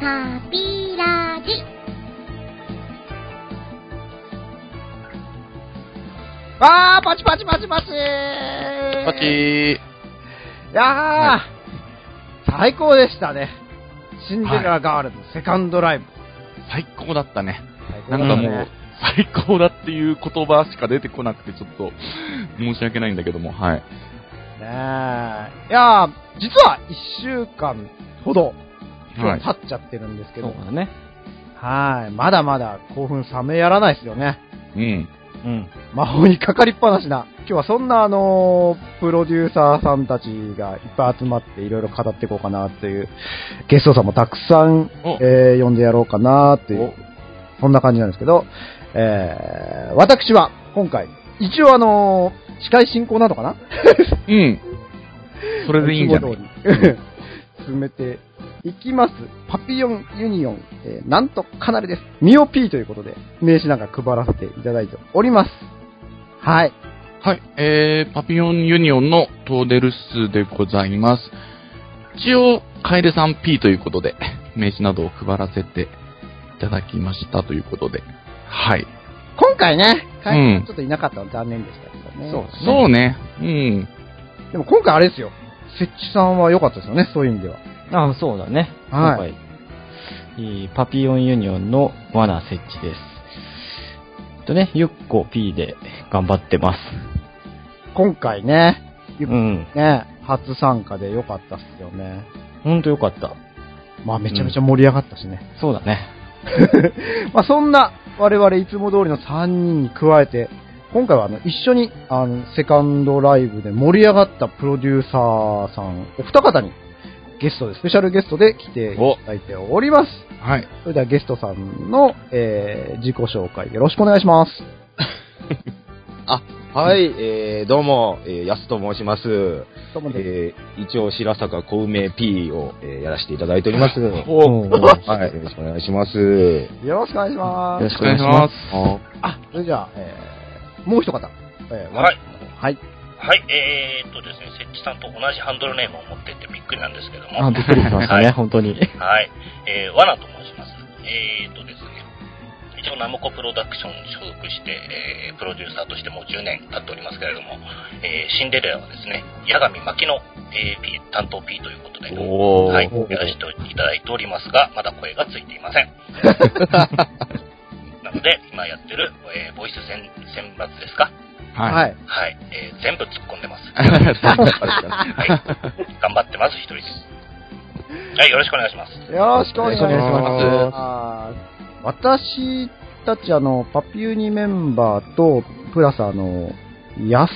タピラジ。あー、パチパチパチパチパチー。いやー、最高でしたね。シンデレラガールズセカンドライブ。最高だったね。なんかもう、最高だっていう言葉しか出てこなくて、ちょっと、申し訳ないんだけども、はい。ねえ。いやー、実は1週間ほど、今はい日経っちゃってるんですけど、そうだね。はい。まだまだ興奮冷めやらないですよね。うん。うん。魔法にかかりっぱなしな。今日はそんなあのープロデューサーさんたちがいっぱい集まっていろいろ語っていこうかなっていう、ゲストさんもたくさん、おえー呼んでやろうかなっていう、そんな感じなんですけど、えー、私は今回、一応あのー司会進行なのかな？うん。それでいいんじゃない？進めていきます。パピヨンユニオン、えーなんとかなりです。ミオ P ということで、名刺なんか配らせていただいております。はい。はい。えー、パピヨンユニオンのトーデルスでございます。一応、カエルさん P ということで、名刺などを配らせていただきましたということで。はい。今回ね、カエルうんさんちょっといなかったの残念でしたけどね。そうですね。そうね。うん。でも今回あれですよ。設置さんは良かったですよね、そういう意味では。あそうだね。はい今回パピヨンユニオンの罠設置です。えっとね、ゆっこ P で頑張ってます。今回ね、ゆっうん。ね、初参加で良かったっすよね。ほんとよかった。まあめちゃめちゃ盛り上がったしね。そうだね。まあそんな我々いつも通りの3人に加えて、今回はあの一緒にあのセカンドライブで盛り上がったプロデューサーさんお二方にゲストで、スペシャルゲストで来ていただいております。はい。それではゲストさんの、えー自己紹介よろしくお願いします。あ、はい、えー、どうも、えー、やすと申します。どうもですえー、一応、白坂小梅 P を、えーやらせていただいております。はおおい、よろしくお願いします。よろしくお願いします。よろしくお願いします。あ、それじゃあ、えーもう一方。えーはい。はい。はい、えーっとですね、設置さんと同じハンドルネームを持ってってびっくりなんですけども。あ、びっくりしましたね、はい本当に。はい。えー、ワナと申します。えーっとですね、一応ナムコプロダクションに所属して、えー、プロデューサーとしてもう10年経っておりますけれども、えー、シンデレラはですね、八神牧の、えー、P、担当 P ということで。はい、やらせていただいておりますが、まだ声がついていません。なので、今やってる、えー、ボイス選選抜ですか？はい。はい。はい、えー、全部突っ込んでます。はい。はい。頑張ってます、一人で。はい、よろしくお願いします。よろしくお願いします。よろしくお願いしますあー私たち、あの、パピューニメンバーと、プラス、あの、やっ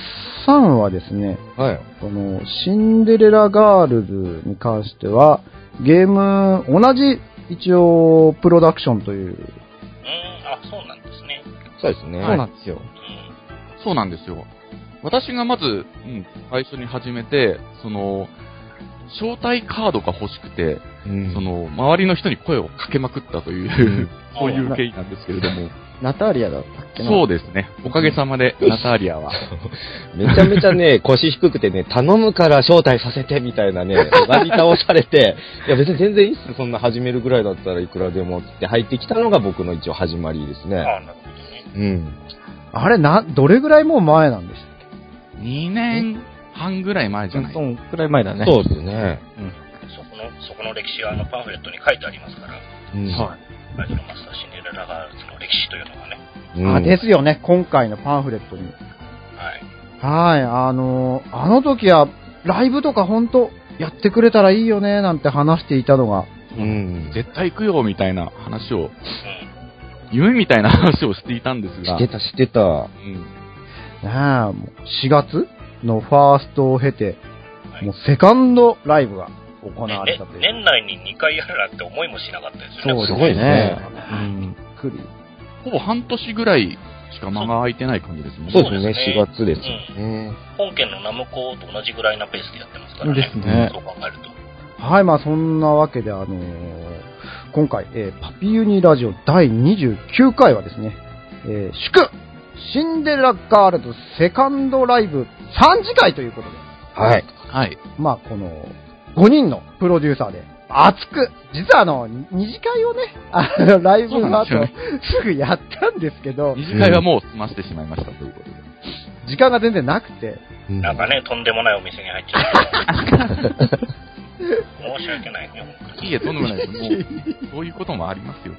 さんはですね、はい。その、シンデレラガールズに関しては、ゲーム、同じ、一応、プロダクションという、うーん、あ、そうなんですね。そうですね。そうなんですよ。うん。そうなんですよ。私がまず、うん、最初に始めて、その、招待カードが欲しくて、うんその、周りの人に声をかけまくったという、そういう経緯なんですけれども、ナターリアだったっけな？そうですね。おかげさまで、ナターリアは。めちゃめちゃね、腰低くてね、頼むから招待させてみたいなね、なり倒されて、いや別に全然いいっす、そんな始めるぐらいだったらいくらでもって入ってきたのが僕の一応始まりですね。あなるほどね。うん。あれ、な、どれぐらいもう前なんでしたっ2年半ぐらい前じゃない？そんくらい前だね。そうですね。そこの、そこの歴史はあのパンフレットに書いてありますから、うん。はラジオマスターシンデレラガールズの歴史というのがね、うんあ、ですよね、今回のパンフレットに。はい。はい、あの、あの時は、ライブとか本当やってくれたらいいよね、なんて話していたのが、うん。絶対行くよ、みたいな話を、うん。夢みたいな話をしていたんですが、してた、してた。うんねえ、もう4月のファーストを経て、はいもうセカンドライブが行われねたという。年内に2回やるなんて思いもしなかったですよね。そうすごいね。うん。びっくり。ほぼ半年ぐらいしか間が空いてない感じですね。そうですね、そうですね4月ですよね。本家のナムコと同じぐらいなペースでやってますからね。ですねそう考えると。はい、まあそんなわけで、あのー今回、えーパピユニラジオ第29回はですね、えー祝シンデレラガールズセカンドライブ3次会ということで、はい。はい。まあこの5人のプロデューサーで熱く、実はあの、二次会をね、あの、ライブの後、そうなんすぐやったんですけど、二次会はもう済ましてしまいましたということで。時間が全然なくて、なんかね、とんでもないお店に入っちゃって。申し訳ないね。いいえ、とんでもないです。もう、そういうこともありますよ。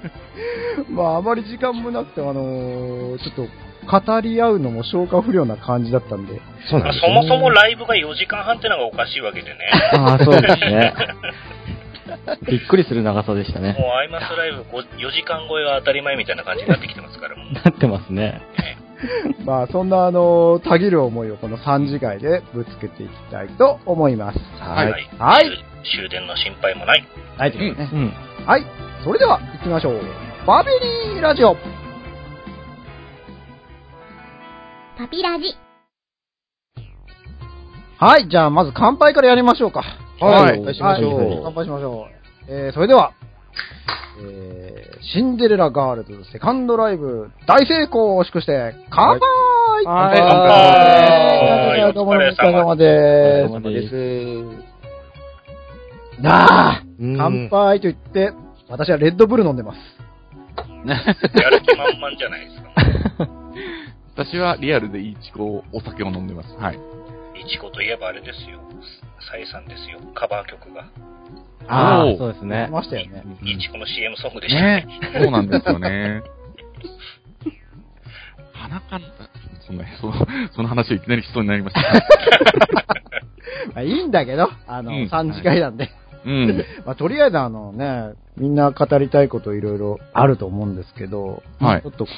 まあ、あまり時間もなくて、あのーちょっと、語り合うのも消化不良な感じだったんで、そうなんですまあそもそもライブが4時間半ってのがおかしいわけでね。ああ、そうですね。びっくりする長さでしたね。もうアイマスライブ4時間超えが当たり前みたいな感じになってきてますから、もう。なってますね。まあ、そんな、あのーたぎる思いをこの3次会でぶつけていきたいと思います。はいはい。終電の心配もない。はい、ということでねうん。はい。それでは、行きましょう。バベリーラジオ。パピラジ。はい。じゃあ、まず乾杯からやりましょうか。はい乾杯しましょうはい乾杯しましょう。えー、それでは、えー、シンデレラガールズセカンドライブ大成功を祝して、乾杯はい乾乾杯どうもお疲れ様お疲で。れ様ですなあうん乾杯と言って、私はレッドブル飲んでます。やる気満々じゃないですか。私はリアルでいいチコお酒を飲んでます。はい。いちこといえばあれですよ。サイさんですよ。カバー曲が。ああそうですね出。ましたよね。いちこの CM ソングでしたね。ねそうなんですよね。鼻かん、そんな、その、その話をいきなりしそうになりました。まあ、いいんだけど、あの、うん3次会なんで。うん。まあ、とりあえずあのね、みんな語りたいこといろいろあると思うんですけど、はいちょっとこ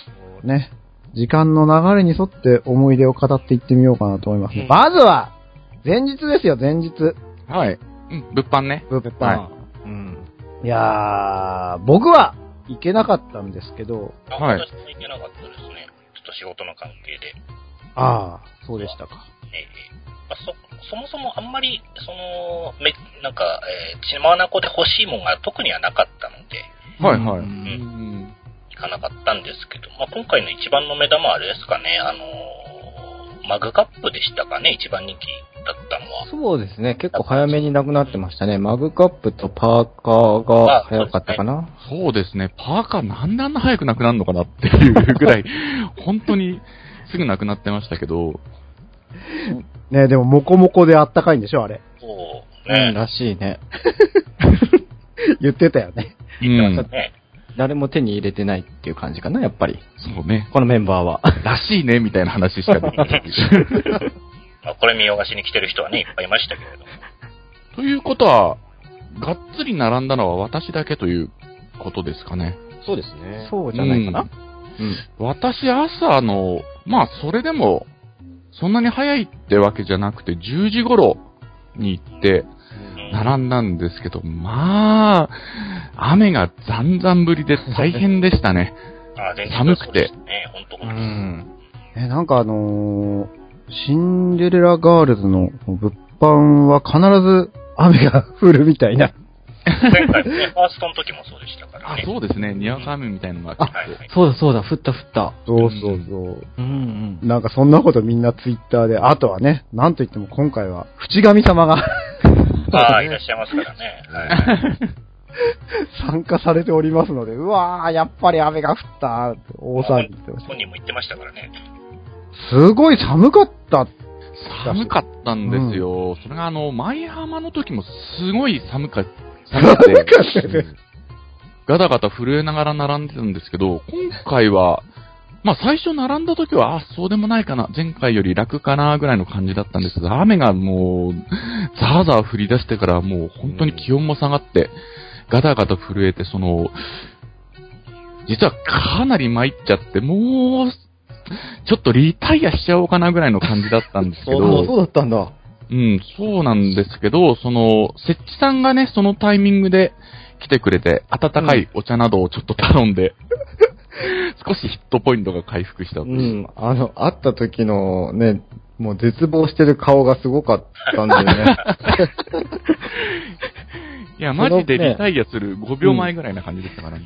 うね、時間の流れに沿って思い出を語っていってみようかなと思います。うんまずは、前日ですよ、前日。はい。うん、物販ね。物販。はうん。い、やー、僕は行けなかったんですけど、あはい私も行けなかったですね。ちょっと仕事の関係で。ああ、そうでしたか。ええまあ、そ、そもそもあんまり、その、め、なんか、えー、血まなこで欲しいもんが特にはなかったので、はいはい。ううんん。行かなかったんですけど、まあ、今回の一番の目玉はあれですかね、あのーマグカップでしたかね、一番人気だったのは。そうですね。結構早めになくなってましたね。マグカップとパーカーが早かったかな。そうですね。パーカーなんであんな早くなくなるのかなっていうぐらい、本当にすぐなくなってましたけど、ねでも、モコモコであったかいんでしょ、あれ。そう、うん、ね、らしいね。言ってたよね。うん。ね、誰も手に入れてないっていう感じかな、やっぱり。そうね。このメンバーは。らしいね、みたいな話しかできない。まあ、これ見逃しに来てる人はね、いっぱいいましたけれども。ということは、がっつり並んだのは私だけということですかね。そうですね。そうじゃないかな。うん。私、朝の、まあ、それでも、そんなに早いってわけじゃなくて、10時頃に行って、うん並んだんですけど、まあ、雨がざんざん降りで大変でしたね。あ寒くてそうですね、本当うん。え、なんかあのーシンデレラガールズの物販は必ず雨が降るみたいな。前回 ファーストの時もそうでしたからあね。、そうですね。にわか雨みたいなのが結構。はいはい。そうだそうだ、降った降った。そうそうそう。うんうん。なんかそんなことみんなツイッターで、あとはね、なんといっても今回は、淵神様がああ、いらっしゃいますからね。はい。参加されておりますので、うわー、やっぱり雨が降ったって大騒ぎ言ってました。本人も言ってましたからね。すごい寒かった。寒かったんですよ。それがあの、舞浜の時もすごい寒か寒くて、ガタガタ震えながら並んでたんですけど、今回は、まあ最初並んだ時は、あ、そうでもないかな、前回より楽かな、ぐらいの感じだったんですけど、雨がもう、ザーザー降り出してからもう本当に気温も下がって、ガタガタ震えて、その、実はかなり参っちゃって、もう、ちょっとリタイアしちゃおうかなぐらいの感じだったんですけど、そうだったんだ。うん、そうなんですけど、その、設置さんがね、そのタイミングで来てくれて、温かいお茶などをちょっと頼んで、少しヒットポイントが回復したとう。ん。あの、会った時のね、もう絶望してる顔がすごかったんだよね。いや、マジでねリタイアする5秒前ぐらいな感じでしたからね。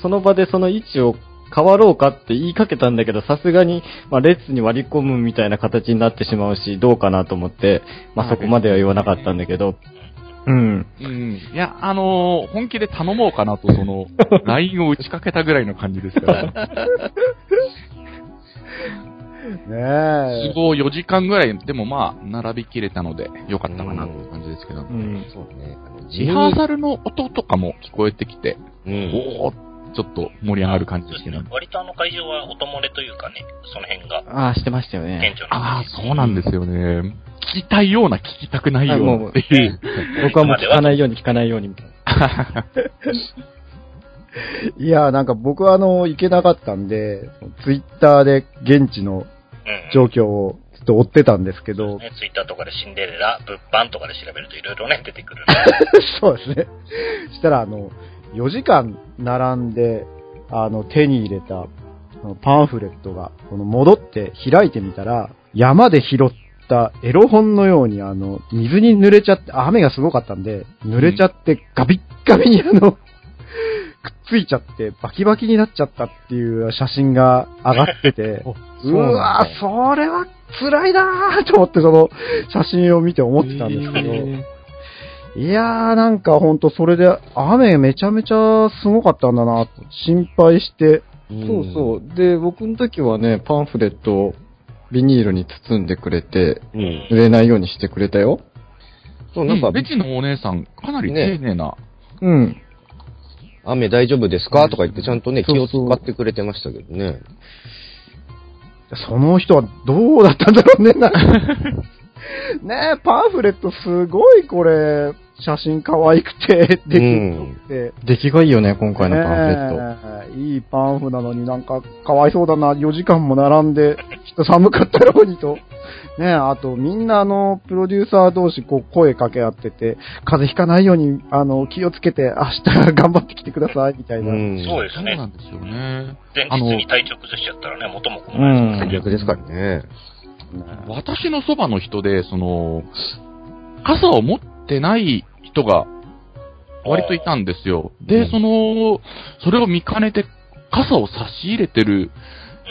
その場でその位置を変わろうかって言いかけたんだけど、さすがに、まあ、列に割り込むみたいな形になってしまうし、どうかなと思って、まあ、そこまでは言わなかったんだけど、うん。うん。いや、あのー本気で頼もうかなと、その、LINE を打ちかけたぐらいの感じですから。ね都合4時間ぐらい、でもまあ、並びきれたので、よかったかなっていう感じですけど。うん。そうね。リハーサルの音とかも聞こえてきて、うん。おーちょっと盛り上がる感じですけど。割とあの会場は音漏れというかね、その辺がああ、してましたよね。ああ、そうなんですよね。聞きたいような、聞きたくないようなっていう。僕はもう聞かないように聞かないようにみたいな。いや、なんか僕はあの、行けなかったんで、ツイッターで現地のうん。状況をずっと追ってたんですけど、ね、ツイッターとかでシンデレラ、物販とかで調べるといろいろね、出てくる。そうですね。したらあの、4時間並んで、あの、手に入れた、パンフレットが、この戻って開いてみたら、山で拾ったエロ本のようにあの、水に濡れちゃって、雨がすごかったんで、濡れちゃってガビッガビにあの、くっついちゃって、バキバキになっちゃったっていう写真が上がってて、うわぁ、それは辛いなぁと思ってその写真を見て思ってたんですけど、いやーなんかほんとそれで雨めちゃめちゃすごかったんだなと心配して、そうそう。で、僕の時はね、パンフレットをビニールに包んでくれて、うん。れないようにしてくれたよ。そう、なんか、ベチのお姉さん、かなり丁寧な。うん。雨大丈夫ですか？とか言ってちゃんとね、気を使ってくれてましたけどね。その人はどうだったんだろうね。な ねえ、パンフレットすごいこれ、写真可愛くて、出てきて、出来がいいよね、今回のパンフレット。いいパンフなのになんかかわいそうだな、4時間も並んで、きっと寒かったろうにと。ねえ、あとみんなあの、プロデューサー同士こう声かけ合ってて、風邪ひかないように、あの、気をつけて明日頑張ってきてください、みたいな。うん。そうですねそうな。んですよね。前日に体調崩しちゃったらね、元も子もうないですからん。逆ですからね。私のそばの人で、その、傘を持ってない人が割といたんですよ。で、うんその、それを見かねて傘を差し入れてる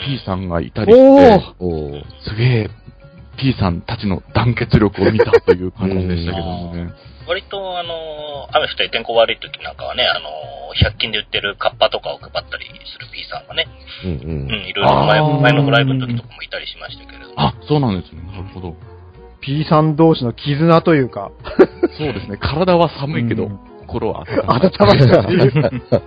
P さんがいたりして、すげえ P さんたちの団結力を見たという感じでしたけどもね。割と、あの、雨降ったり天候悪い時なんかはね、あの、100均で売ってるカッパとかを配ったりする P さんがね、うんううん、ん。いろいろ前前のライブの時とかもいたりしましたけれども。あ、そうなんですね。なるほど。P さん同士の絆というか、そうですね。体は寒いけど、うん心は温温かい。まったっていう。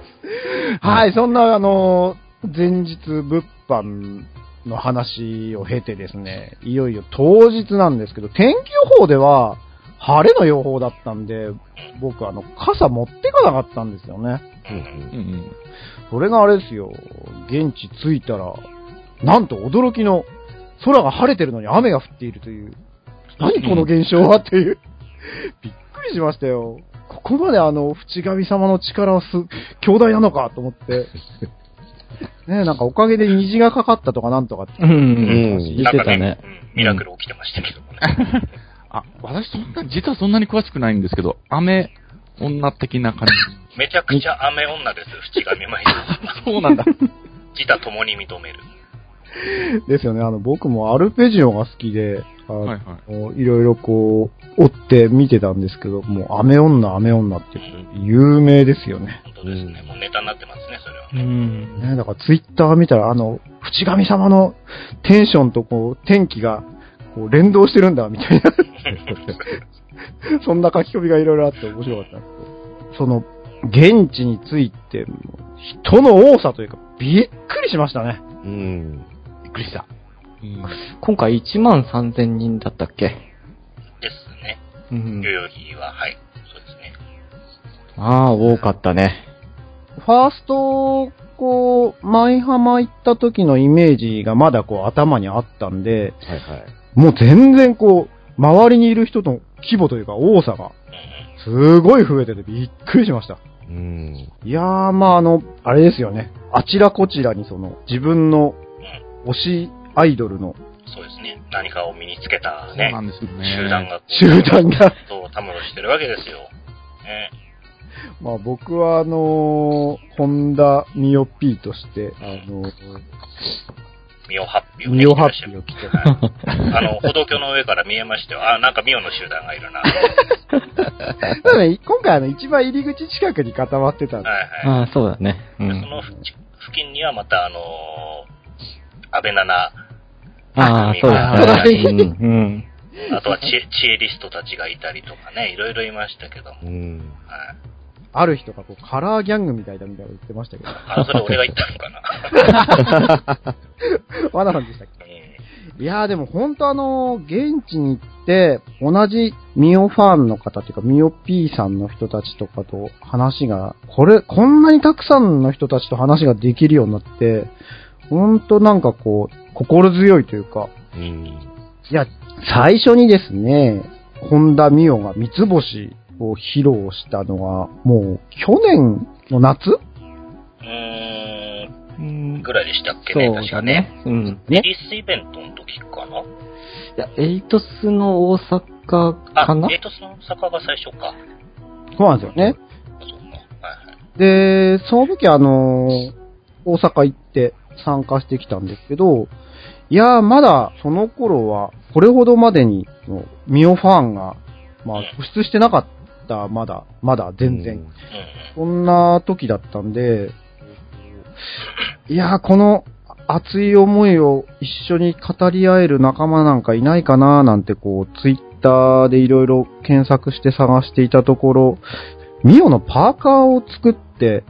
はい、そんな、あの、前日物販の話を経てですね、いよいよ当日なんですけど、天気予報では晴れの予報だったんで、僕あの、傘持ってかなかったんですよね。うんうんうん。それがあれですよ、現地着いたら、なんと驚きの空が晴れてるのに雨が降っているという、何この現象はっていう、びっくりしましたよ。ここまであの、淵神様の力はす、強大なのかと思って。ねえ、なんかおかげで虹がかかったとかなんとかって。うん。うん言ってたね。うん、ミラクル起きてましたけどもね。あ、私そんな、実はそんなに詳しくないんですけど、雨女的な感めちゃくちゃ雨女です、淵上舞さ。そうなんだ。自他共に認める。ですよね、あの、僕もアルペジオが好きで、あのはいはい。もういろいろこう、追って見てたんですけど、もう雨女、雨女って有名ですよね。本当ですね。もうネタになってますね、それはうね。ん。ね、だからツイッター見たら、あの、淵神様のテンションとこう、天気が、こう、連動してるんだ、みたいな。そんな書き込みがいろいろあって面白かったんですけど。その、現地について、人の多さというか、びっくりしましたね。うん。びっくりした。うん。今回1万3000人だったっけ？ですね。うん代々木は、はい。そうですね。ああ、多かったね。ファースト、こう、舞浜行った時のイメージがまだこう頭にあったんで、はいはい。もう全然こう、周りにいる人の規模というか多さが、すごい増えててびっくりしました。うん。いやー、まああの、あれですよね。あちらこちらにその、自分の推しアイドルのそうですね。何かを身につけたねそうな、んですよね。集団が、集団が、そう、たむろしてるわけですよ。ね。まあ僕はあのー、ホンダミオ P として、あのー、ミオハッピーをねミオハッピーを着て。はいあの、歩道橋の上から見えましたよ。あ、なんかミオの集団がいるな。だね、今回あの、一番入り口近くに固まってたんでいはい。ああ、そうだね。うでんそ。の付近にはまた、あのー、安倍七、ああ、そうだはいね。うん。うん。あとは知恵知恵リストたちがいたりとかね、いろいろいましたけども。うん。はい。ある人がこう、カラーギャングみたいだみたいなの言ってましたけど。あ、それ俺が言ったのかな。わなさんでしたっうんけいやーでも本当あの、現地に行って、同じミオファンの方っていうか、ミオ P さんの人たちとかと話が、これ、こんなにたくさんの人たちと話ができるようになって、本当なんかこう、心強いというか、うん。いや、最初にですね、本田美代が三つ星を披露したのは、もう去年の夏？うーん、うんぐらいでしたっけね、そうだ確かね。ね。うん。ねリリースイベントの時かな？いや、エイトスの大阪あかな、エイトスの坂が最初か。そうなんですよね。そうか。はいはい。で、その時あのー大阪行って参加してきたんですけど、いやー、まだその頃は、これほどまでに、のミオファンが、まあ、突出してなかった、まだ、まだ全然。うん。そんな時だったんで、いやー、この熱い思いを一緒に語り合える仲間なんかいないかななんてこう、ツイッターでいろいろ検索して探していたところ、ミオのパーカーを作って、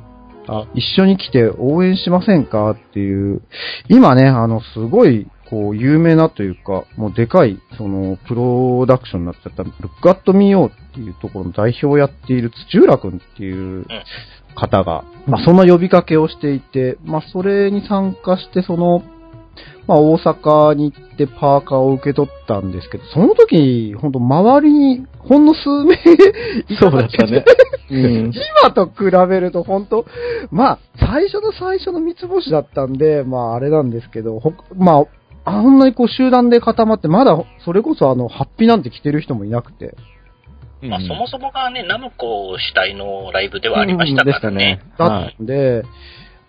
あ一緒に来て応援しませんか？っていう、今ね、あの、すごい、こう、有名なというか、もうでかい、その、プロダクションになっちゃった、ルックアットミオっていうところの代表をやっている土浦くんっていう方が、まあ、そんな呼びかけをしていて、まあ、それに参加して、その、まあ、大阪に行ってパーカーを受け取ったんですけど、その時、本当周りに、ほんの数名 いそうだったね。うん。今と比べると本当、まあ、最初の最初の三つ星だったんで、まあ、あれなんですけど、ほまあ、あんなにこう集団で固まって、まだ、それこそあの、ハッピーなんて着てる人もいなくて。まあ、そもそもがね、ナムコ主体のライブではありましたからね。だはいったんで、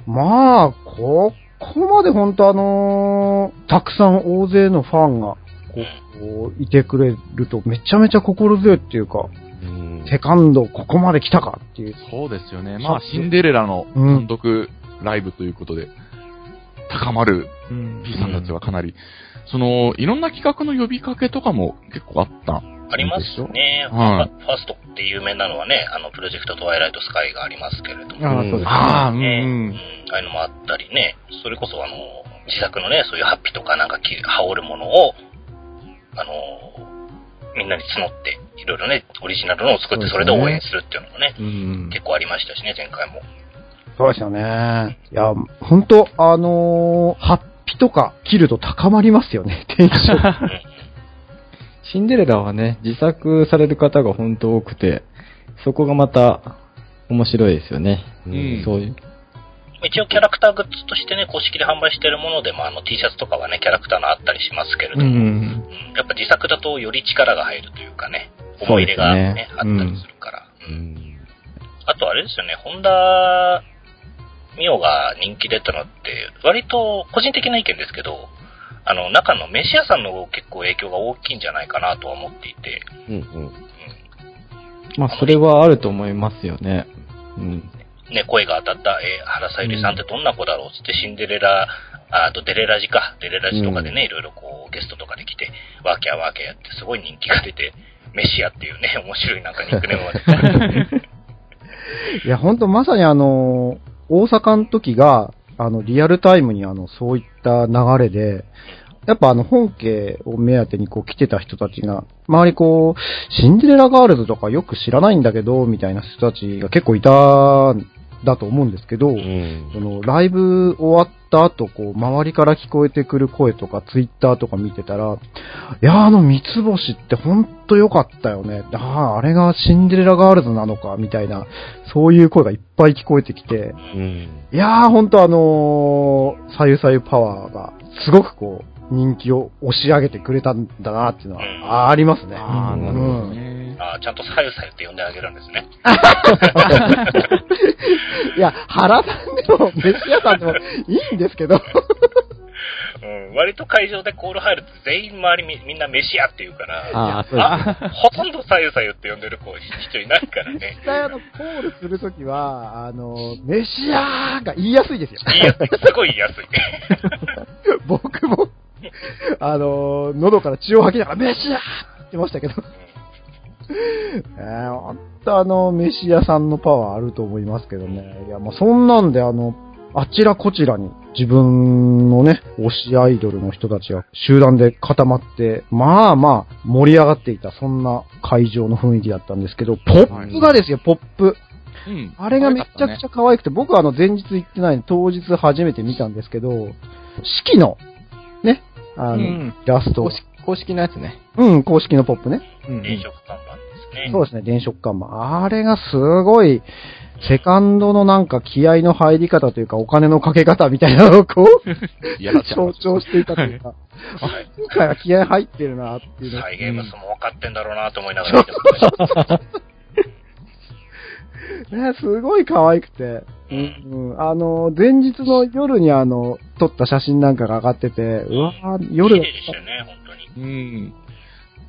まあ、ここまで本当あのーたくさん大勢のファンが、こう、いてくれると、めちゃめちゃ心強いっていうか、うんセカンドここまで来たかっていう。そうですよね。まあ、シンデレラの単独ライブということで、高まるうん P さんたちはかなり、その、いろんな企画の呼びかけとかも結構あった。ありますね。はいファーストって有名なのはね、あの、プロジェクトトワイライトスカイがありますけれども。ああ、そうですね。ああ、うんね、ううんん。ああいうのもあったりね、それこそあの、自作のね、そういうハッピーとかなんかき羽織るものを、あの、みんなに募って、いろいろね、オリジナルのを作ってそれで応援するっていうのもね、うん。結構ありましたしね、前回も。そうですよね。いや、本当あのーハッピーとか切ると高まりますよね、テンション。シンデレラはね、自作される方が本当多くて、そこがまた面白いですよね。うんそういう。一応キャラクターグッズとしてね、公式で販売してるものでも、あの T シャツとかはね、キャラクターのあったりしますけれどうも、うんん。やっぱ自作だとより力が入るというかね、思い入れがね、ねあったりするから。ううんんあとあれですよね、ホンダミオが人気出たのって、割と個人的な意見ですけど、あの、中の飯屋さんの結構影響が大きいんじゃないかなとは思っていて、うんうん。まあ、それはあると思いますよね。うん。ね、声が当たった、えー原さゆりさんってどんな子だろうっつって、シンデレラ、ああとデレラジか、デレラジとかでね、いろいろこう、ゲストとかで来て、ワーキャーワーキャーやって、すごい人気が出て、メシアっていうね、面白いなんかニックネームが。出て、いや、本当まさにあの、大阪の時が、あの、リアルタイムにあの、そういった流れで、やっぱあの、本家を目当てにこう来てた人たちが、周りこう、シンデレラガールズとかよく知らないんだけど、みたいな人たちが結構いたんだと思うんですけど、うんその、ライブ終わった後、こう、周りから聞こえてくる声とか、ツイッターとか見てたら、いやー、あの三つ星ってほんと良かったよね。ああ、あれがシンデレラガールズなのか、みたいな、そういう声がいっぱい聞こえてきて、うんいやー、ほんとあのー、さゆさゆパワーが、すごくこう、人気を押し上げてくれたんだなっていうのは、うんありますね。ああ、うんなるほどね。あーちゃんとさゆさゆって呼んであげるんですね。いや、原さんでも、飯屋さんでもいいんですけど、うん、割と会場でコール入ると全員周りみみんな飯屋って言うから、ああ、そうですね。ほとんどさゆさゆって呼んでる子人いないからね。実際あの、コールするときは、あの、メシアーが言いやすいですよ。言いやすい。すごい言いやすい。僕も、あの、喉から血を吐きながら、メシアーって言ってましたけど。えー、ほんとあの、メシアさんのパワーあると思いますけどね。いや、もうそんなんであの、あちらこちらに自分のね、推しアイドルの人たちが集団で固まって、まあまあ盛り上がっていた、そんな会場の雰囲気だったんですけど、ポップがですよ、ポップ。うん。あれがめちゃくちゃ可愛くて、僕はあの前日行ってないので当日初めて見たんですけど、式の、ね、あの、うんイラスト公。式公式のやつね。うん、公式のポップね。うんうん電飾看板ですね。そうですね、電飾看板。あれがすごい、セカンドのなんか気合の入り方というか、お金のかけ方みたいなのをこう、象徴していたというか、あ今回は気合入ってるなっていうのサイゲームスも分かってんだろうなと思いながら見てました。ね、すごい可愛くて、うん、あの、前日の夜にあの、撮った写真なんかが上がってて、うわぁ夜綺麗でしたよね、本当に。うん。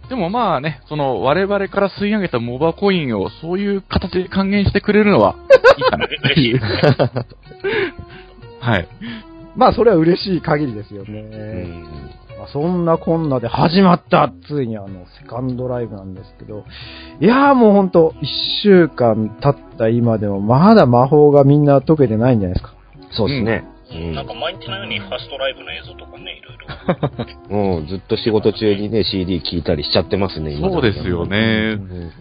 でもまあね、その我々から吸い上げたモバコインをそういう形で還元してくれるのはいいかな。はい。まあ、それは嬉しい限りですよね。うんまあ、そんなこんなで始まった、ついにあの、セカンドライブなんですけど、いやーもうほんと、一週間経った今でも、まだ魔法がみんな解けてないんじゃないですか。そうですね。うんなんか毎日のようにファーストライブの映像とかね、いろいろ。うん、ずっと仕事中にね、CD 聴いたりしちゃってますね、今そうですよねう。ん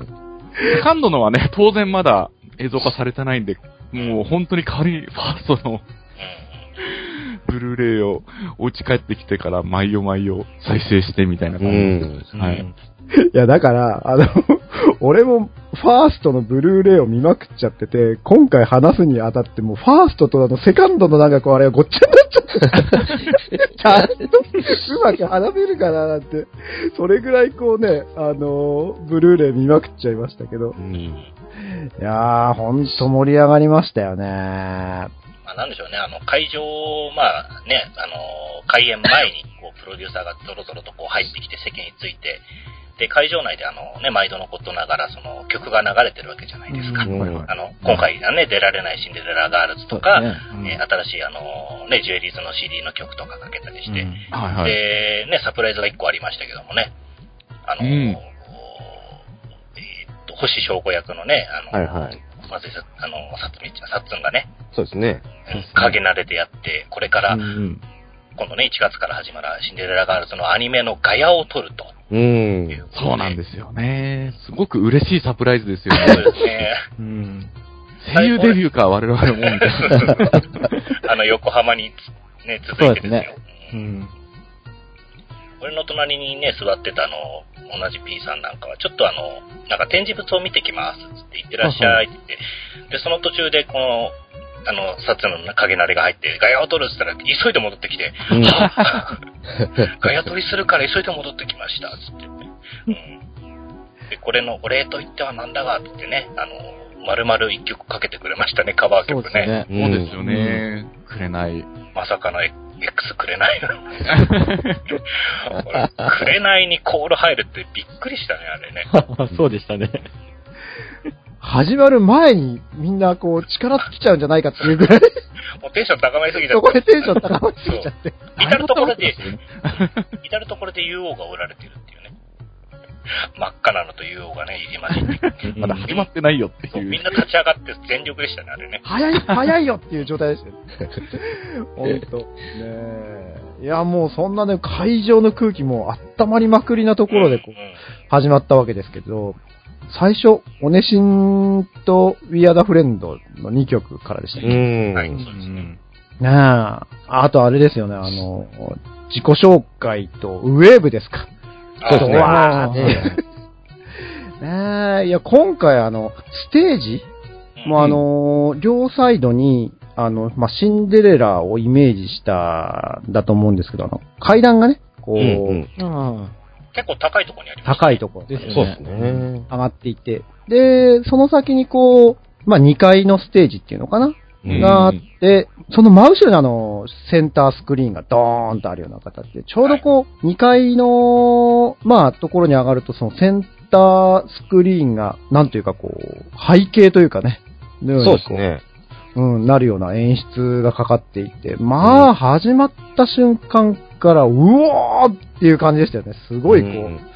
セカンドのはね、当然まだ映像化されてないんで、もう本当に代わりにファーストのうんブルーレイをお家帰ってきてから毎夜毎夜再生してみたいなう感じん。です。はい。いや、だから、あの、俺も、ファーストのブルーレイを見まくっちゃってて、今回話すにあたっても、ファーストとあの、セカンドのなんかこう、あれがごっちゃになっちゃって、ちゃんと、うまく話せるかななんて、それぐらいこうね、あの、ブルーレイ見まくっちゃいましたけどう、ん。いやー、ほんと盛り上がりましたよね。まあ、なんでしょうね、あの、会場、まあね、あの、開演前に、こう、プロデューサーがゾロゾロとこう入ってきて席について、で、会場内であの、ね、毎度のことながら、その、曲が流れてるわけじゃないですか。あの、今回はね、出られないシンデレラガールズとか、そうですねえー新しいあの、ね、ジュエリーズの CD の曲とかかけたりして、うん。はいはい。で、ね、サプライズが1個ありましたけどもね、あの、うん。えーっと、星翔子役のね、あの、はいはい。まずさ、あの、さつみちゃん、さっつんがね、そうですね。うん影慣れでやって、これから、うんうん今度ね、1月から始まるシンデレラガールズのアニメのガヤを撮るとうん。そうなんですよね。すごく嬉しいサプライズですよそうね。ですね。うん。声優デビューか我々もみたいな。あの、横浜につね、続いてですよ。そうですううんん。俺の隣にね、座ってたあの、同じ P さんなんかは、ちょっとあの、なんか展示物を見てきますっつって、行ってらっしゃいって言って、で、その途中でこの、あの、サツの影慣れが入って、ガヤを取るっつったら、急いで戻ってきて、うんガヤ取りするから急いで戻ってきました、つって。うん。で、これのお礼と言ってはなんだが、つってね、あの、丸々一曲かけてくれましたね、カバー曲ね。そうですよね。くれない。まさかの X くれない。俺 くれないにコール入るってびっくりしたね、あれね。そうでしたね。始まる前にみんなこう力尽きちゃうんじゃないかっていうぐらい、もうテンション高まりすぎちゃそって。こでテンション高まりすぎちゃって。至るところで、至るところで UO が売られてるっていうね。真っ赤なのと UO がね、入り混じって。まだ始まってないよってそうみいう。んな立ち上がって全力でしたね、あれね。早い、早いよっていう状態でしたよ。ほんと。ねえ。いや、もうそんなね、会場の空気も温まりまくりなところでこううんうん始まったわけですけど、最初、オネシンとウィアダフレンドの2曲からでしたうね。ん。はい、そうですね。ねえ。あとあれですよね、あの、自己紹介とウェーブですか。あそうですね。わー。ね ねえ、いや、今回あの、ステージ？もうあのー両サイドに、あの、まあ、シンデレラをイメージした、だと思うんですけど、あの、階段がね、こう、うんうん。あ結構高いところにあります、高いところですよそうですね。ね。上がっていて、で、その先にこう、まあ、2階のステージっていうのかな？うん。があって、その真後ろにあの、センタースクリーンがドーンとあるような形で、ちょうどこう、2階の、まあ、ところに上がると、そのセンタースクリーンが、なんというかこう、背景というかね、のよそうにこですね。うん、なるような演出がかかっていて、まあ、始まった瞬間から、うおーっていう感じでしたよね。すごいこう、うん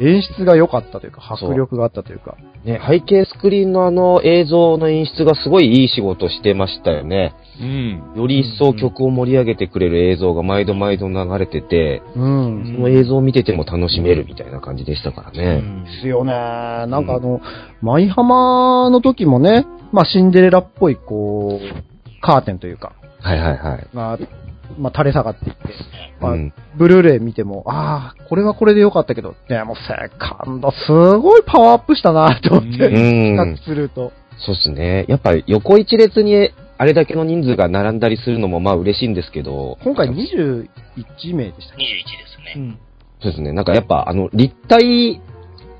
演出が良かったというか、迫力があったというか。ね、背景スクリーンのあの映像の演出がすごいいい仕事してましたよね。うん。より一層曲を盛り上げてくれる映像が毎度毎度流れてて、うん。その映像を見てても楽しめるみたいな感じでしたからね。ですよね。なんかあの、舞浜の時もね、まあシンデレラっぽい、こう、カーテンというか、はいはいはい。まあ、まあ垂れ下がっていって、まあうんブルーレイ見ても、ああ、これはこれで良かったけど、でもセカンドすごいパワーアップしたなと思って、ううん比較すると。そうですね。やっぱり横一列にあれだけの人数が並んだりするのもまあ嬉しいんですけど、今回21名でしたっ21ですね。そうですね。なんかやっぱあの立体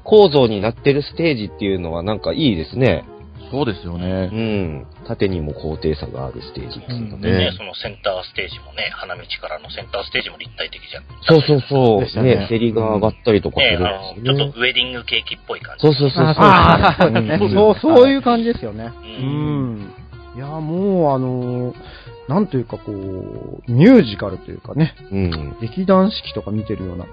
構造になってるステージっていうのはなんかいいですね。そうですようね。ん。縦にも高低差があるステージっていうのでねね。、そのセンターステージもね、花道からのセンターステージも立体的じゃん。そうそうそう。ねね、競りが上がったりとかすねるんあの、ちょっと。ウェディングケーキっぽい感じ。そうそうそうそう。ああ、そう。そう、そういう感じですよね。う。うんん。いや、もうあのーなんというかこう、ミュージカルというかね、うん。劇団四季とか見てるような、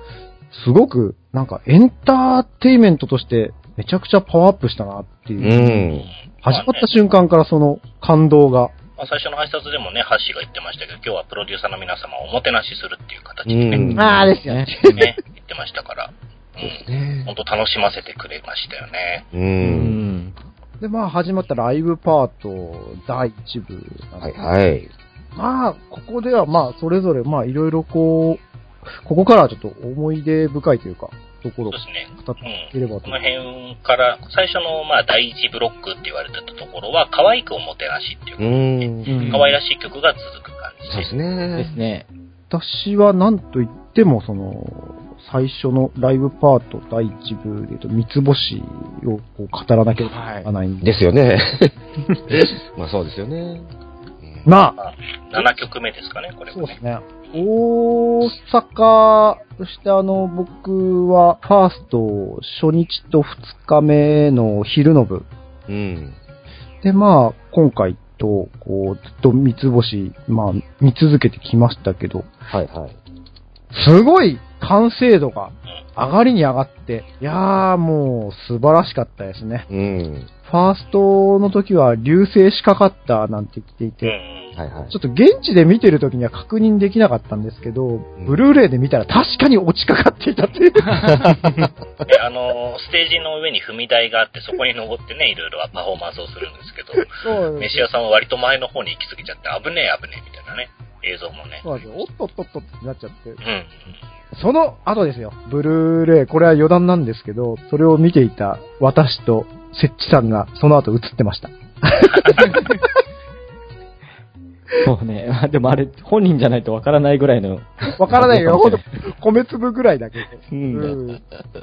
すごく、なんかエンターテイメントとしてめちゃくちゃパワーアップしたなっていう。うん。始まった瞬間からその感動が。まあ、最初の挨拶でもね、ハッシーが言ってましたけど、今日はプロデューサーの皆様をおもてなしするっていう形でね、うんああですよね。ね言ってましたから、うん、ね本当楽しませてくれましたよね。う。うんん。で、まあ始まったライブパート第1部なんはいではい。まあ、ここではまあ、それぞれまあ、いろいろこう、ここからはちょっと思い出深いというか、ところをそうですね。語っていければとこの。辺から、最初の、まあ、第一ブロックって言われてたところは、可愛くおもてなしっていうう、ん。うん可愛らしい曲が続く感じですでねす。ね。私は何と言っても、その、最初のライブパート第1部で言うと、三つ星をこう語らなければならないんで。ですよね。まあそうですよね。まあ、まあ、7曲目ですかね、これもねそうです。ね。大阪、そしてあの、僕は、ファースト、初日と2日目の昼の部。うん。で、まあ、今回と、こう、ずっと三つ星、まあ、見続けてきましたけど、はいはい。すごい完成度が上がりに上がって、いやーもう素晴らしかったですね。うん。ファーストの時は流星しかかったなんて言っていうんて、はいはいちょ。っと現地で見てる時には確認できなかったんですけど、んブルーレイで見たら確かに落ちかかっていたっていう。で、あの、ステージの上に踏み台があって、そこに登ってね、いろいろパフォーマンスをするんですけど、そう飯屋さんは割と前の方に行き過ぎちゃって、危ねえ危ねえみたいなね、映像もね。そうなんですよ。おっとっとっとってなっちゃって。うん。その後ですよ。ブルーレイ、これは余談なんですけど、それを見ていた私と設置さんがその後映ってました。そうね。でもあれ、本人じゃないとわからないぐらいの。わからないよ。ほんと、米粒ぐらいだけど。うんうん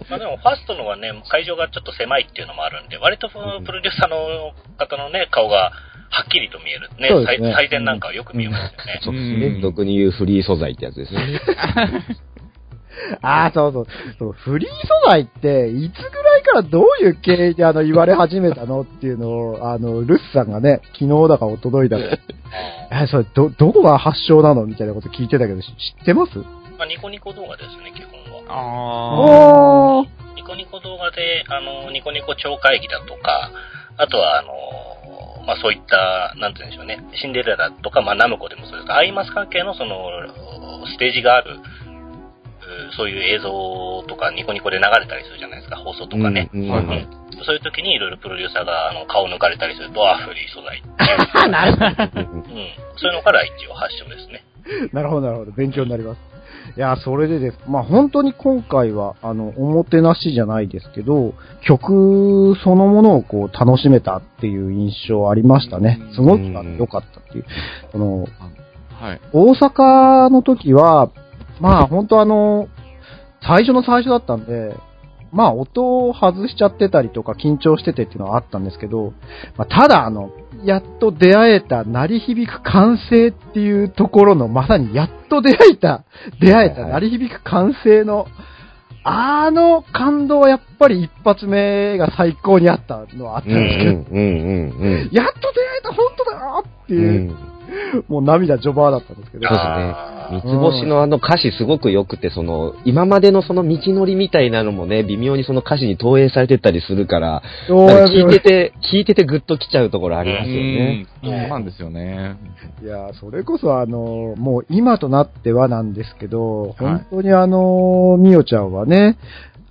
まあでも、ファーストのはね、会場がちょっと狭いっていうのもあるんで、割とプロデューサーの方のね、顔がはっきりと見える。ね、そうですね最最前なんかはよく見えますよね。そうですね。うん俗に言うフリー素材ってやつですね。ああ、そうそうそう。フリー素材って、いつぐらいからどういう経緯であの言われ始めたのっていうのを、あの、ルスさんがね、昨日だかお届いたか え、それ、ど、どこが発祥なのみたいなこと聞いてたけど、し知ってます？まあ、ニコニコ動画ですね、基本は。あおー。ニコニコ動画で、あの、ニコニコ超会議だとか、あとは、あの、まあ、そういった、なんて言うんでしょうね、シンデレラとか、まあ、ナムコでもそうですが、アイマス関係のその、ステージがある、うそういう映像とかニコニコで流れたりするじゃないですか、放送とかね。うんそういう時にいろいろプロデューサーがあの顔抜かれたりすると、あ、フリー素材。なるほど。うん。そういうのから一応発祥ですね。なるほど、なるほど。勉強になります。いや、それでです。まあ、本当に今回は、あの、おもてなしじゃないですけど、曲そのものをこう、楽しめたっていう印象ありましたね。すごく良かったっていう。この、はい。大阪の時は、まあ、本当あの、最初の最初だったんで、まあ、音を外しちゃってたりとか緊張しててっていうのはあったんですけど、まあ、ただ、あの、やっと出会えた、鳴り響く歓声っていうところの、まさにやっと出会えた、出会えた、鳴り響く歓声の、あの感動はやっぱり一発目が最高にあったのはあったんですけど、やっと出会えた、本当だよってうん。ういう、ん もう涙序盤だったんですけどそう。ですね三つ星のあの歌詞すごく良くて、その、今までのその道のりみたいなのもね、微妙にその歌詞に投影されてたりするから、か聞いやてて、聞いててグッときちゃうところありますよね。うんそうなんですよね。いや、それこそあの、もう今となってはなんですけど、はい本当にあの、みおちゃんはね、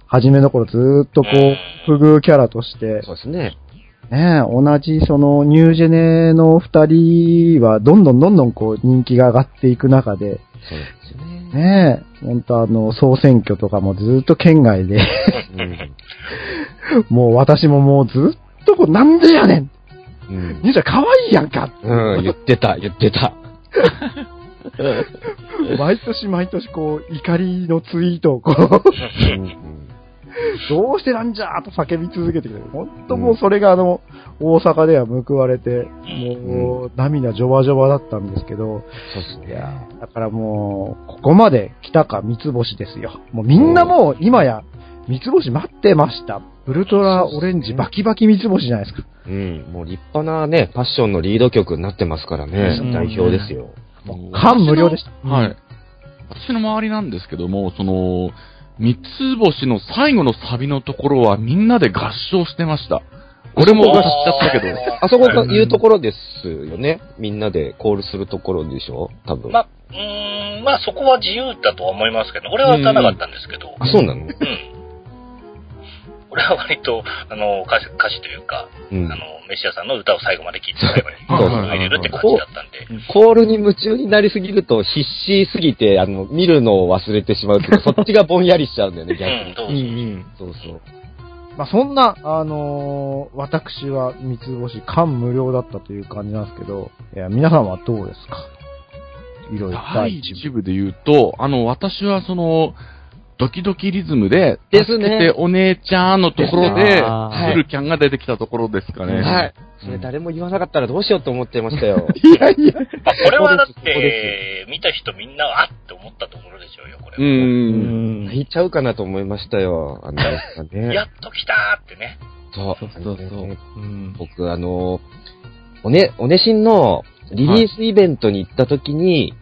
初めの頃ずーっとこう、不遇キャラとして、そうですね。ね、同じそのニュージェネの二人はどんどんどんどんこう人気が上がっていく中で、そうですよね。ね、本当あの、総選挙とかもずーっと県外で、うん。もう私ももうずっとこう、なんでやねんうん。兄ちゃん可愛いやんかうん、言ってた、言ってた。毎年毎年こう、怒りのツイートをこう、うんどうしてなんじゃーと叫び続けてくれる。本当もうそれがあの、大阪では報われて、もう、涙ジョバジョバだったんですけど、そうですいやね。だからもう、ここまで来たか三つ星ですよ。もうみんなもう今や、三つ星待ってました。ウルトラオレンジバキバキ三つ星じゃないですか。うん、もう立派なね、パッションのリード曲になってますからね、うん代表ですよ。感無量でした。はい。私の周りなんですけども、その、三つ星の最後のサビのところはみんなで合唱してました。俺も合唱しちゃったけど。あそこが言うところですよね。みんなでコールするところでしょ？多分。まあ、うーん、まあそこは自由だとは思いますけど、俺は歌わなかったんですけど、あ、そうなの？うん。俺は割と、あの、歌詞歌詞というか、うん。あの、メシアさんの歌を最後まで聴いて最後にそう入れるって感じだったんで、コールに夢中になりすぎると必死すぎて、あの、見るのを忘れてしまうというか、そっちがぼんやりしちゃうんだよね、逆うん、に。どうぞ。そうそう。まあそんな、あのー私は三つ星感無量だったという感じなんですけど、いや、皆さんはどうですか？いろいろ。第一部で言うと、あの、私はその、ドキドキリズムで、ですねてお姉ちゃんのところですで、ねルキャンが出てきたところですかね。はい。それ誰も言わなかったらどうしようと思ってましたよ。いやいや、まあ、これはだって、見た人みんな、あって思ったところでしょうよ、これう。は。うんん。泣いちゃうかなと思いましたよ、あの、ね。やっと来たーってね。そうそうそうそう。うん。僕、あの、おね、おねしんのリリースイベントに行った時に、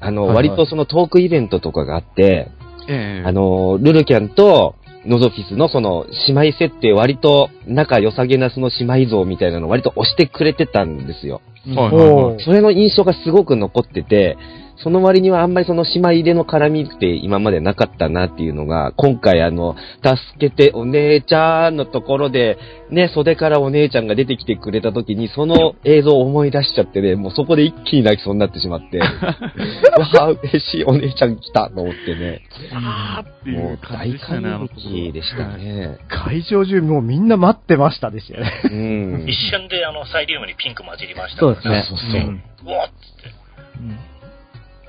あの、はいはい割とそのトークイベントとかがあって、ええあの、ルルキャンとノゾフィスのその姉妹設定割と仲良さげなその姉妹像みたいなの割と押してくれてたんですよ。はいはいそれの印象がすごく残ってて、その割にはあんまりその姉妹での絡みって今までなかったなっていうのが、今回あの、助けてお姉ちゃんのところで、ね、袖からお姉ちゃんが出てきてくれた時に、その映像を思い出しちゃってね、もうそこで一気に泣きそうになってしまって、う わあ、嬉しいお姉ちゃん来たと思ってね、あーっていもうう感じ大でしたね、あ感激でしたね。会場中もうみんな待ってましたですよね。うん。一瞬であの、サイリウムにピンク混じりましたそうですね。そうそううんうわっつって。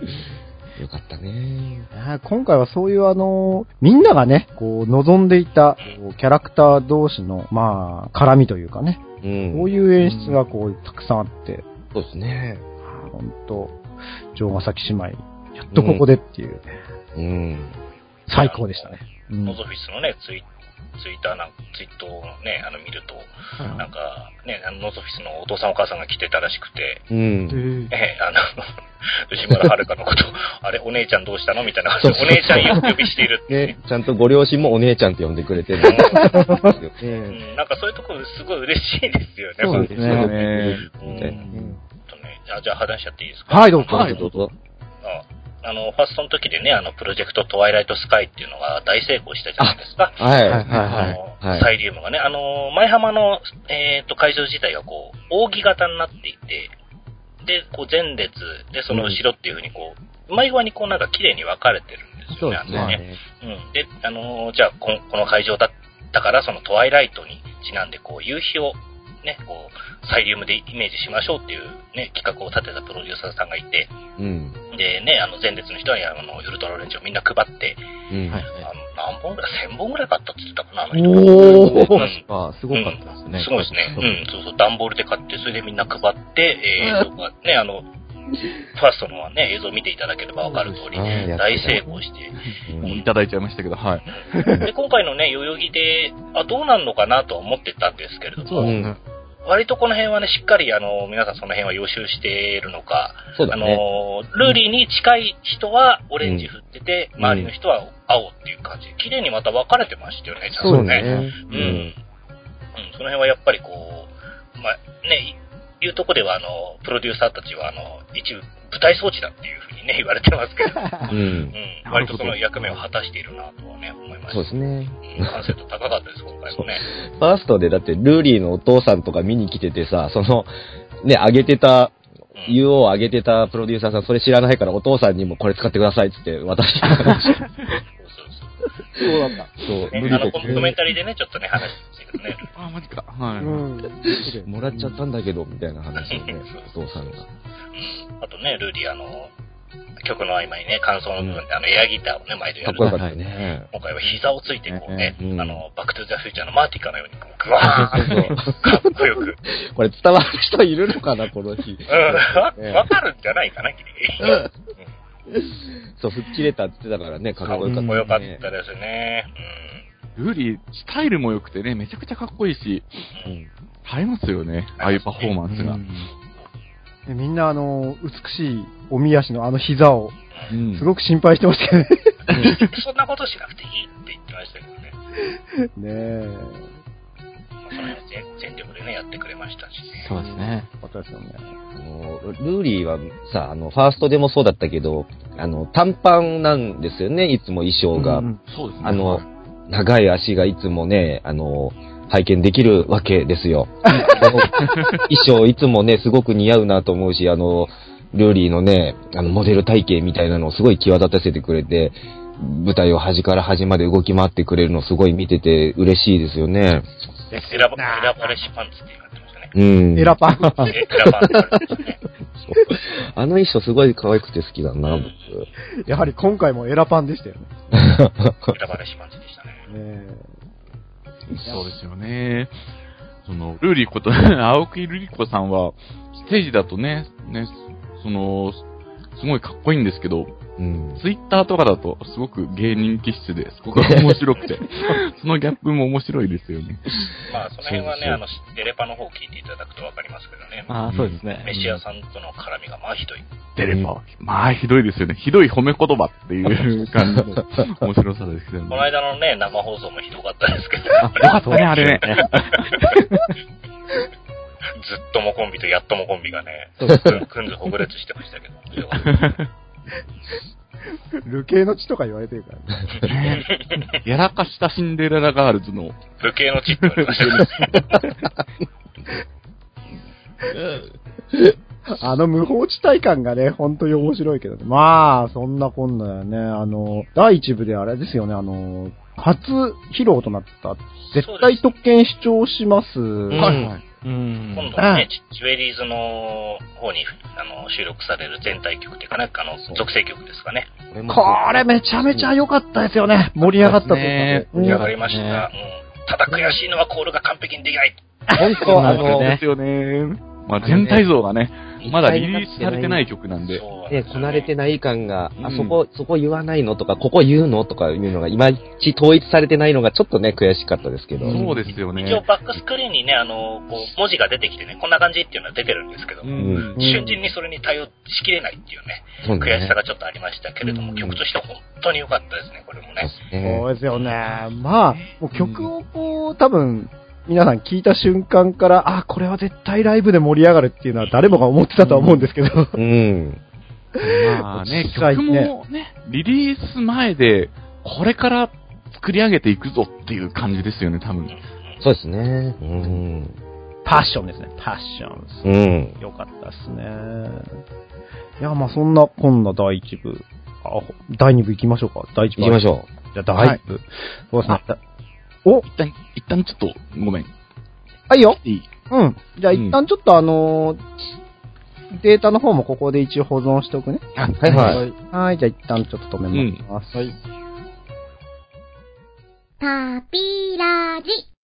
よかったね。ね今回はそういうあの、みんながね、こう、望んでいた、キャラクター同士の、まあ、絡みというかね、うん。こういう演出がこう、たくさんあって、そうですね。ほんと、城ヶ崎姉妹、やっとここでっていう、うん。最高でしたね。うんノゾフィスのね、ツイツイッターなんツイートをね、あの見ると、なんか、ね、あのノゾフィスのお父さんお母さんが来てたらしくて、うん。ええ、あの、吉村遥のこと、あれ、お姉ちゃんどうしたのみたいな感じで、お姉ちゃんよく呼びしているってね、ちゃんとご両親もお姉ちゃんって呼んでくれてる。うえん、なんかそういうところすごい嬉しいですよね。そうですね。うん。とねあじゃあ話しちゃっていいですか？はい、どうぞ。はい、どうぞ。ああの、ファーストの時でね、あの、プロジェクトトワイライトスカイっていうのが大成功したじゃないですか。はい。はいあの、はいサイリウムがね、あの、前浜の、えっ、と、会場自体がこう、扇形になっていて、で、こう、前列、で、その後ろっていうふうにこう、前側にこう、なんか綺麗に分かれてるんですよね、そうですねあのね。うん。で、あのーじゃあこ、この会場だったから、そのトワイライトにちなんで、こう、夕日をね、こう、サイリウムでイメージしましょうっていうね、企画を立てたプロデューサーさんがいて、うん。でね、あの、前列の人にあの、ウルトラオレンジをみんな配って、うん。はい。あの、何本ぐらい ?1000 本ぐらい買ったって言ってたかな、あの人。おーうん。あ、すごかったですね。すごいですね。うん、そうそう、段ボールで買って、それでみんな配って、えー、映像がね、あの、ファーストのはね、映像見ていただければわかる通り、大成功して、うん。もういただいちゃいましたけど、はい。で、今回のね、代々木で、あ、どうなんのかなとは思ってたんですけれども、うん割とこの辺はね、しっかり、あの、皆さんその辺は予習しているのか、あそうだね。の、ルーリーに近い人はオレンジ振ってて、うん周りの人は青っていう感じで、綺麗にまた分かれてましたよね、ちゃんとね。そうね。うん。うん、その辺はやっぱりこう、まあ、ね、いいうとこでは、あの、プロデューサーたちは、あの、一部、舞台装置だっていうふうにね、言われてますけど、う。うんん、割とその役目を果たしているなとはね、思いました。そうですね。うん完成度高かったです、今回もね。ファーストでだってルーリーのお父さんとか見に来ててさ、その、ね、上げてた、うん UO を上げてたプロデューサーさん、それ知らないからお父さんにもこれ使ってくださいっつって渡してたらしい。そうそうそうだった。そう。無ね、あの理でココメンタリーでね、ちょっとね、話してるけどね。あ、マジか。はい。うん。もらっちゃったんだけど、みたいな話をね、お父さんが。うん。あとね、ルーリー、あの、曲の合間にね、感想の部分で、あの、エアギターをね、毎度やるかっこよかっね。今回は膝をついて、こうね、うんあの、バックトゥザフューチャーのマーティカのように、こう、ぐわーそうそうかっこよく。これ伝わる人いるのかな、この日。うん、わわかるんじゃないかな、ギリギリ。う んそう、吹っ切れたって言ってたからね、かっこよかった、かっこよかったですね。ルーリー、スタイルも良くてね、めちゃくちゃかっこいいし、うん。映えますよね。ああいうパフォーマンスが。でみんなあの、美しいおみ足のあの膝を、うんすごく心配してましたよね。うん。そんなことしなくていいって言ってましたけどね。ねえ。まあその辺全全力でね、やってくれましたしね。そうですね。よかったですよね。あのルーリーはさ、あの、ファーストでもそうだったけど、あの、短パンなんですよね、いつも衣装が。うんそうですね。あの、長い足がいつもね、あの、拝見できるわけですよ。衣装いつもね、すごく似合うなと思うし、あの、ルーリーのね、あの、モデル体型みたいなのをすごい際立たせてくれて、舞台を端から端まで動き回ってくれるのすごい見てて嬉しいですよね。選ば、選ばれしパンツって言われてましたね。うん。エラパン。え選ばれしパンね。あの衣装すごい可愛くて好きだな、うん僕。やはり今回もエラパンでしたよね。選ばれしパンツでしたね。ねそうですよね。その、ルーリーこと、青木ルリコさんは、ステージだとね、ね、その、すごいかっこいいんですけど、うん。ツイッターとかだと、すごく芸人気質で、そこが面白くて、そのギャップも面白いですよね。まあ、その辺はね、そうそうあの、デレパの方を聞いていただくとわかりますけどね。ああ、そうですね。メシアさんとの絡みがまあひどい。デレパ。まあ、ひどいですよね。ひどい褒め言葉っていう感じの面白さですよね。この間のね、生放送もひどかったですけど、あ、よかったね、あれね。ずっともコンビとやっともコンビがね、くんずほぐれつしてましたけど、ひどかったル系の血とか言われてるからね。やらかしたシンデレラガールズの、武系のチップ言われましたけどあの無法地帯感がね、本当に面白いけどね。まあ、そんなこんなだよね。あの、第一部であれですよね、あの、初披露となった、絶対特権主張します。はいはい。うん。今度はね、ジジュエリーズの方にあの収録される全体曲っていうかね、あの、属性曲ですかね。これめちゃめちゃ良かったですよね。盛り上がったと盛り上がりました。ただ悔しいのはコールが完璧にできない。本当、あの、ですよね。まあ、全体像がね、まだリリースされてない曲なんで。ね、こなれてない感が、あうんそこ、そこ言わないのとか、ここ言うのとかいうのが、いまいち統一されてないのがちょっとね、悔しかったですけど。そうですよね。一応バックスクリーンにね、あの、こう、文字が出てきてね、こんな感じっていうのは出てるんですけど、うん。瞬時にそれに対応しきれないっていうね、そうね悔しさがちょっとありましたけれども、うん曲としては本当に良かったですね、これもね。ねそうですよね。まあ、もう曲をこう、多分、皆さん聞いた瞬間から、あ、これは絶対ライブで盛り上がるっていうのは誰もが思ってたとは思うんですけど。うん。まあね、曲ねもね、リリース前で、これから作り上げていくぞっていう感じですよね、多分。そうですね。うん。パッションですね。パッション。うん。よかったですね。いや、まあそんな、こんな第一部。あ、第二部行きましょうか。第一部。行きましょじゃあ第一部。そうですね。お一旦、一旦ちょっと、ごめん。あ、いいよ。いいうん。じゃあ一旦ちょっとあのーデータの方もここで一応保存しておくね。あ、はいはい。はい、じゃあ一旦ちょっと止めます。はい。タピラジ。